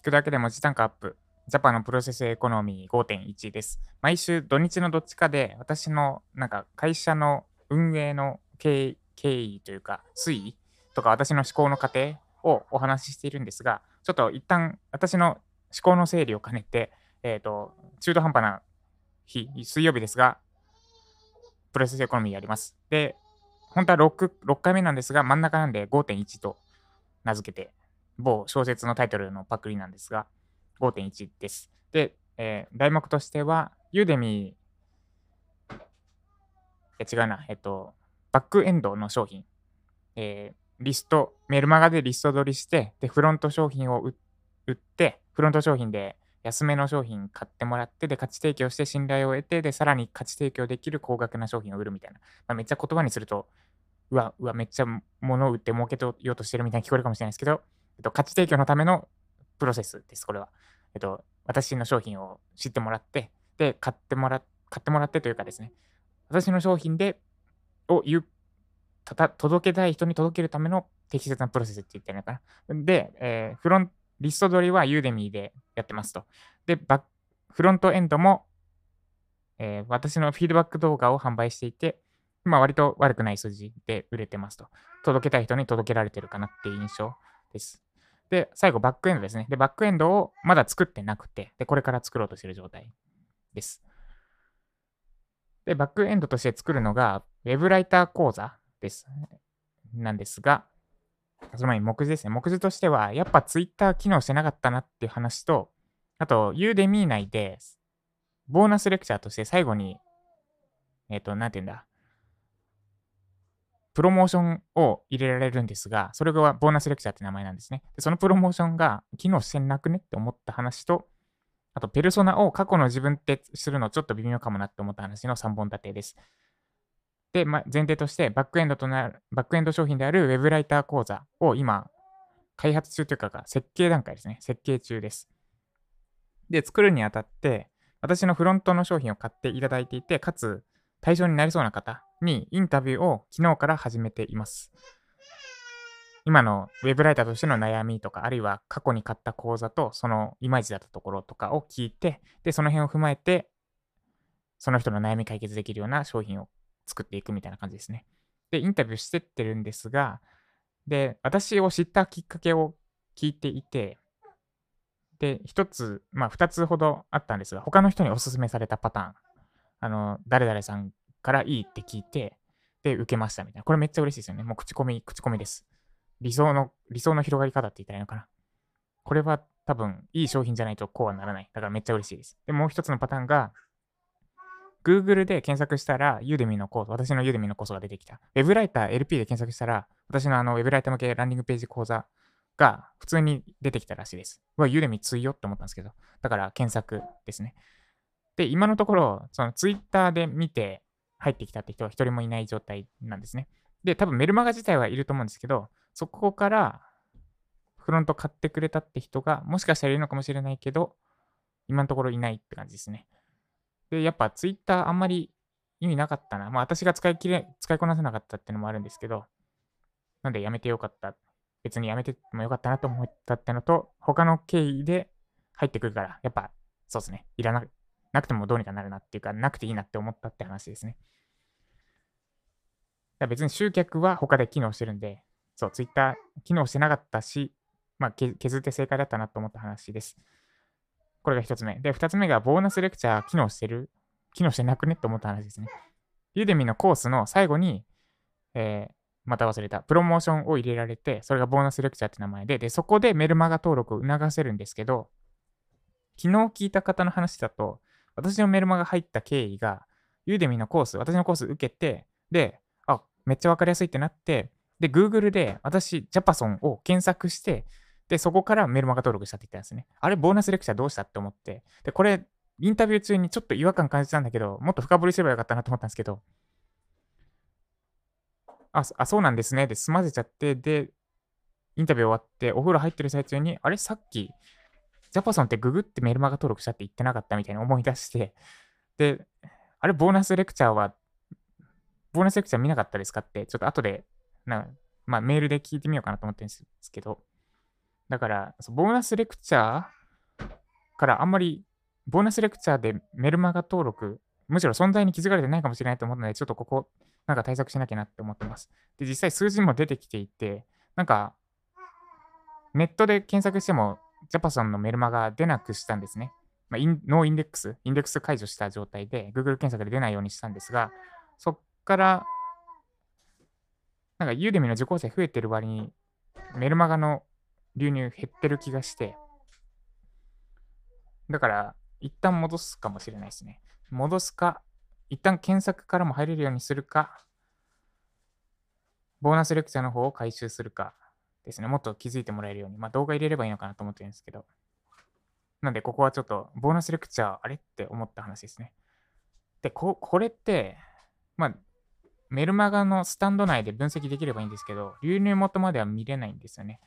聞くだけで文字単価アップ。ジャパのプロセスエコノミー5.1です。毎週土日のどっちかで私のなんか会社の運営の経緯というか推移とか私の思考の過程をお話ししているんですが、ちょっと一旦私の思考の整理を兼ねて、えっ、ー、と、中途半端な日、水曜日ですが、プロセスエコノミーやります。で、本当は 6, 6回目なんですが、真ん中なんで5.1と名付けて、某小説のタイトルのパクリなんですが、5.1です。で、えー、題目としては、ユーデミー、え違うな、えっと、バックエンドの商品、えー、リスト、メルマガでリスト取りして、で、フロント商品を売って、フロント商品で安めの商品買ってもらって、で、価値提供して信頼を得て、で、さらに価値提供できる高額な商品を売るみたいな。まあ、めっちゃ言葉にすると、うわ、うわ、めっちゃ物を売って儲けようとしてるみたいに聞こえるかもしれないですけど、えっと、価値提供のためのプロセスです、これは。えっと、私の商品を知ってもらって、で、買ってもら、買ってもらってというかですね、私の商品で、を言う、たた届けたい人に届けるための適切なプロセスって言ってるのかな。で、えー、フロントリスト取りはユーデミーでやってますと。で、バフロントエンドも、えー、私のフィードバック動画を販売していて、今割と悪くない数字で売れてますと。届けたい人に届けられてるかなっていう印象です。で、最後バックエンドですね。で、バックエンドをまだ作ってなくて、で、これから作ろうとしてる状態です。で、バックエンドとして作るのが、ウェブライター講座です。なんですが、その前に目次ですね。目次としては、やっぱ Twitter 機能してなかったなっていう話と、あと、ユーデミー内で、ボーナスレクチャーとして最後に、えっ、ー、と、なんて言うんだ、プロモーションを入れられるんですが、それがボーナスレクチャーって名前なんですね。でそのプロモーションが機能してなくねって思った話と、あと、ペルソナを過去の自分ってするのちょっと微妙かもなって思った話の3本立てです。で、ま、前提として、バックエンドとなる、バックエンド商品である Web ライター講座を今、開発中というか、設計段階ですね。設計中です。で、作るにあたって、私のフロントの商品を買っていただいていて、かつ、対象になりそうな方にインタビューを昨日から始めています。今のウェブライターとしての悩みとか、あるいは過去に買った講座とそのいまいちだったところとかを聞いて、で、その辺を踏まえて、その人の悩み解決できるような商品を作っていくみたいな感じですね。で、インタビューしてってるんですが、で、私を知ったきっかけを聞いていて、で、一つ、まあ二つほどあったんですが、他の人にお勧めされたパターン、あの、誰々さんからいいって聞いて、で、受けましたみたいな。これめっちゃ嬉しいですよね。もう口コミ、口コミです。理想の、理想の広がり方って言ったらいいのかな。これは多分、いい商品じゃないとこうはならない。だからめっちゃ嬉しいです。で、もう一つのパターンが、Google で検索したら、ユーデミのコース、私のユーデミのコースが出てきた。ウェブライター LP で検索したら、私のあのウェブライター向けランディングページ講座が普通に出てきたらしいです。うわ、ユーデミ強いよって思ったんですけど。だから検索ですね。で、今のところ、その Twitter で見て入ってきたって人は一人もいない状態なんですね。で、多分メルマガ自体はいると思うんですけど、そこからフロント買ってくれたって人が、もしかしたらいるのかもしれないけど、今のところいないって感じですね。で、やっぱ Twitter あんまり意味なかったな。まあ私が使い切れ、使いこなせなかったってのもあるんですけど、なんでやめてよかった？別にやめてもよかったなと思ったってのと、他の経緯で入ってくるから、やっぱそうですね。いらななくてもどうにかなるなっていうか、なくていいなって思ったって話ですね。だ別に集客は他で機能してるんで、そう、Twitter 機能してなかったし、まあ削って正解だったなと思った話です。これが一つ目。で、二つ目がボーナスレクチャー機能してる機能してなくねって思った話ですね。ユーデミのコースの最後に、えー、また忘れた、プロモーションを入れられて、それがボーナスレクチャーって名前で、で、そこでメルマガ登録を促せるんですけど、昨日聞いた方の話だと、私のメルマガ入った経緯が、ユーデミのコース、私のコース受けて、で、あ、めっちゃわかりやすいってなって、で、Google で私、ジャパソンを検索して、で、そこからメルマガ登録したって言ったんですね。あれ、ボーナスレクチャーどうしたって思って。で、これ、インタビュー中にちょっと違和感感じたんだけど、もっと深掘りすればよかったなと思ったんですけど、あ、あそうなんですね。で、済ませちゃって、で、インタビュー終わって、お風呂入ってる最中に、あれ、さっき、ジャパソンってググってメルマガ登録したって言ってなかったみたいに思い出して、で、あれ、ボーナスレクチャーは、ボーナスレクチャー見なかったですかって、ちょっと後で、なまあ、メールで聞いてみようかなと思ってるんですけど、だから、ボーナスレクチャーからあんまり、ボーナスレクチャーでメルマガ登録、むしろ存在に気づかれてないかもしれないと思ったので、ちょっとここ、なんか対策しなきゃなって思ってます。で、実際数字も出てきていて、なんか、ネットで検索しても、ジャパソンのメルマガ出なくしたんですね。まあ、インノーインデックス、インデックス解除した状態で、Google 検索で出ないようにしたんですが、そっから、なんか、ユーデミの受講生増えてる割に、メルマガの流入減ってる気がして、だから、一旦戻すかもしれないですね。戻すか、一旦検索からも入れるようにするか、ボーナスレクチャーの方を回収するかですね。もっと気づいてもらえるように。まあ動画入れればいいのかなと思ってるんですけど。なんでここはちょっと、ボーナスレクチャー、あれって思った話ですね。で、ここれって、まあ、メルマガのスタンド内で分析できればいいんですけど、流入元までは見れないんですよね。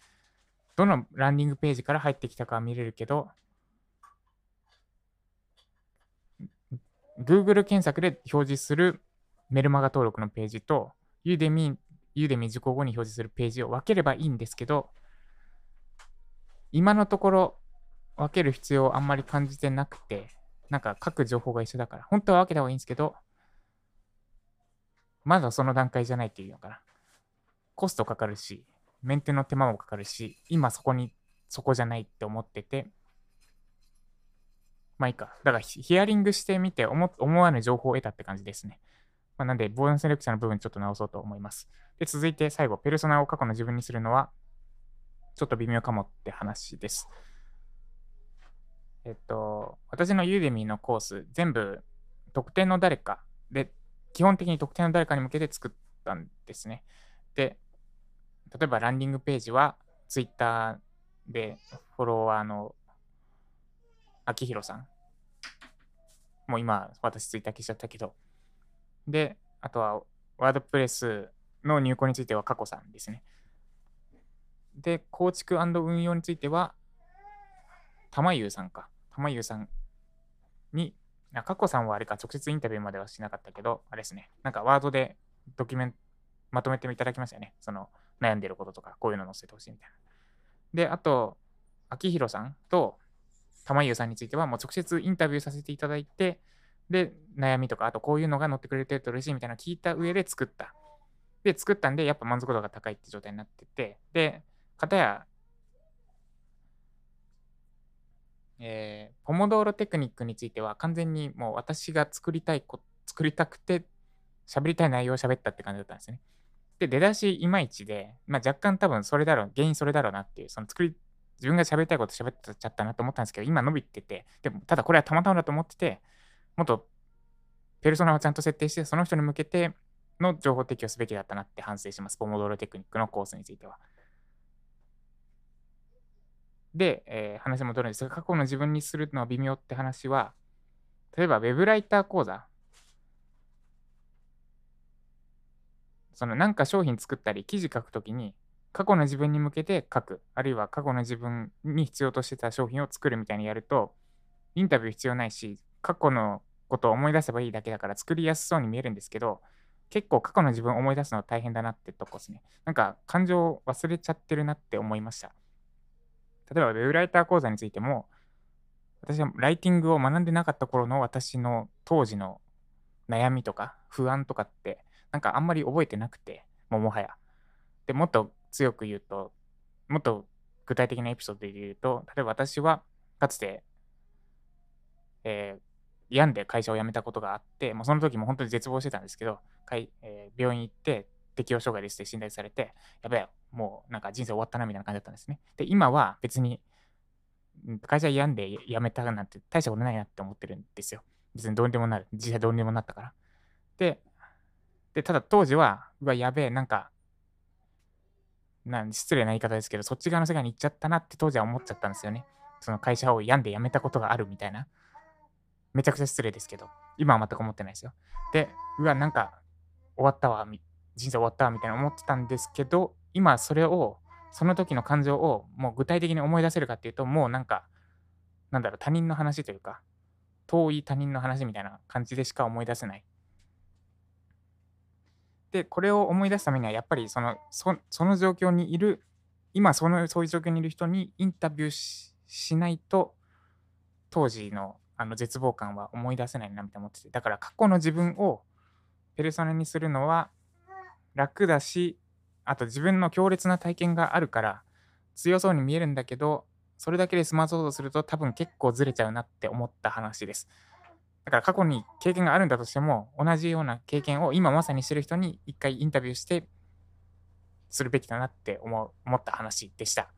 どのランディングページから入ってきたかは見れるけど、Google 検索で表示するメルマガ登録のページと、ユーデミ、ユーデミ受講後に表示するページを分ければいいんですけど、今のところ分ける必要をあんまり感じてなくて、なんか各情報が一緒だから、本当は分けた方がいいんですけど、まだその段階じゃないっていうのかな。コストかかるし、メンテの手間もかかるし、今そこに、そこじゃないって思ってて、まあいいか。だからヒヒアリングしてみて思思わぬ情報を得たって感じですね。まあ、なんで、ボーナスレクチャーの部分ちょっと直そうと思います。で、続いて最後、ペルソナを過去の自分にするのは、ちょっと微妙かもって話です。えっと、私のユーデミーのコース、全部特定の誰かで、基本的に特定の誰かに向けて作ったんですね。で、例えばランディングページは、ツイッターでフォロワーの秋広さん。もう今、私ツイッター消しちゃったけど。で、あとは、ワードプレスの入稿については、過去さんですね。で、構築運用については、玉優さんか。玉優さんに、あ過去さんはあれか、直接インタビューまではしなかったけど、あれですね。なんかワードでドキュメント、まとめていただきましたよね。その、悩んでることとか、こういうの載せてほしいみたいな。で、あと、秋広さんと玉優さんについては、もう直接インタビューさせていただいて、で、悩みとか、あとこういうのが載ってくれてると嬉しいみたいなのを聞いた上で作った。で、作ったんで、やっぱ満足度が高いって状態になってて、で、かたや、えー、ポモドーロテクニックについては完全にもう私が作りたいこ、作りたくて喋りたい内容を喋ったって感じだったんですね。で、出だしいまいちで、まあ、若干多分それだろう、原因それだろうなっていう、その作り、自分が喋りたいこと喋っちゃったなと思ったんですけど、今伸びてて、でもただこれはたまたまだと思ってて、もっとペルソナをちゃんと設定して、その人に向けての情報提供すべきだったなって反省します。ポモドロテクニックのコースについては。で、えー話戻るんですが、過去の自分にするのは微妙って話は、例えば Web ライター講座、そのなんか商品作ったり記事書くときに、過去の自分に向けて書く、あるいは過去の自分に必要としてた商品を作るみたいにやると、インタビュー必要ないし、過去のことを思い出せばいいだけだから作りやすそうに見えるんですけど、結構過去の自分を思い出すのは大変だなってとこですね。なんか感情を忘れちゃってるなって思いました。例えば、ウェブライター講座についても、私はライティングを学んでなかった頃の私の当時の悩みとか不安とかって、なんかあんまり覚えてなくて、ももはや。で、もっと強く言うと、もっと具体的なエピソードで言うと、例えば私はかつて、えー病んで会社を辞めたことがあって、もうその時も本当に絶望してたんですけど、かいえー病院行って適応障害ですって診断されて、やべえ、もうなんか人生終わったなみたいな感じだったんですね。で、今は別に会社病んで辞めたなんて大したことないなって思ってるんですよ。別にどうにでもなる。実際どうにでもなったから。で、でただ当時は、うわ、やべえ、なんか、なん失礼な言い方ですけど、そっち側の世界に行っちゃったなって当時は思っちゃったんですよね。その会社を病んで辞めたことがあるみたいな。めちゃくちゃ失礼ですけど、今は全く思ってないですよ。で、うわ、なんか終わったわ、人生終わったわみたいな思ってたんですけど、今それを、その時の感情をもう具体的に思い出せるかっていうと、もうなんか、なんだろう、他人の話というか、遠い他人の話みたいな感じでしか思い出せない。で、これを思い出すためには、やっぱりそのそその状況にいる今その、そういう状況にいる人にインタビューししないと、当時のあの絶望感は思い出せないなみたいな思ってて、だから過去の自分をペルソナにするのは楽だし、あと自分の強烈な体験があるから強そうに見えるんだけど、それだけで済まそうとすると多分結構ずれちゃうなって思った話です。だから過去に経験があるんだとしても、同じような経験を今まさにしてる人に一回インタビューしてするべきだなって思う思った話でした。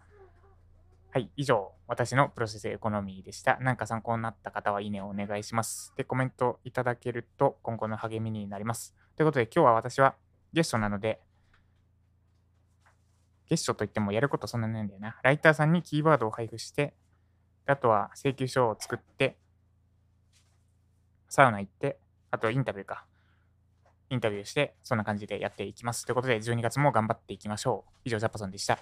はい、以上、私のプロセスエコノミーでした。何か参考になった方はいいねをお願いします。で、コメントいただけると今後の励みになります。ということで、今日は私はゲストなので、ゲストといってもやることそんなにないんだよな。ライターさんにキーワードを配布して、あとは請求書を作って、サウナ行って、あとインタビューか。インタビューして、そんな感じでやっていきます。ということで、12月も頑張っていきましょう。以上、ジャパソンでした。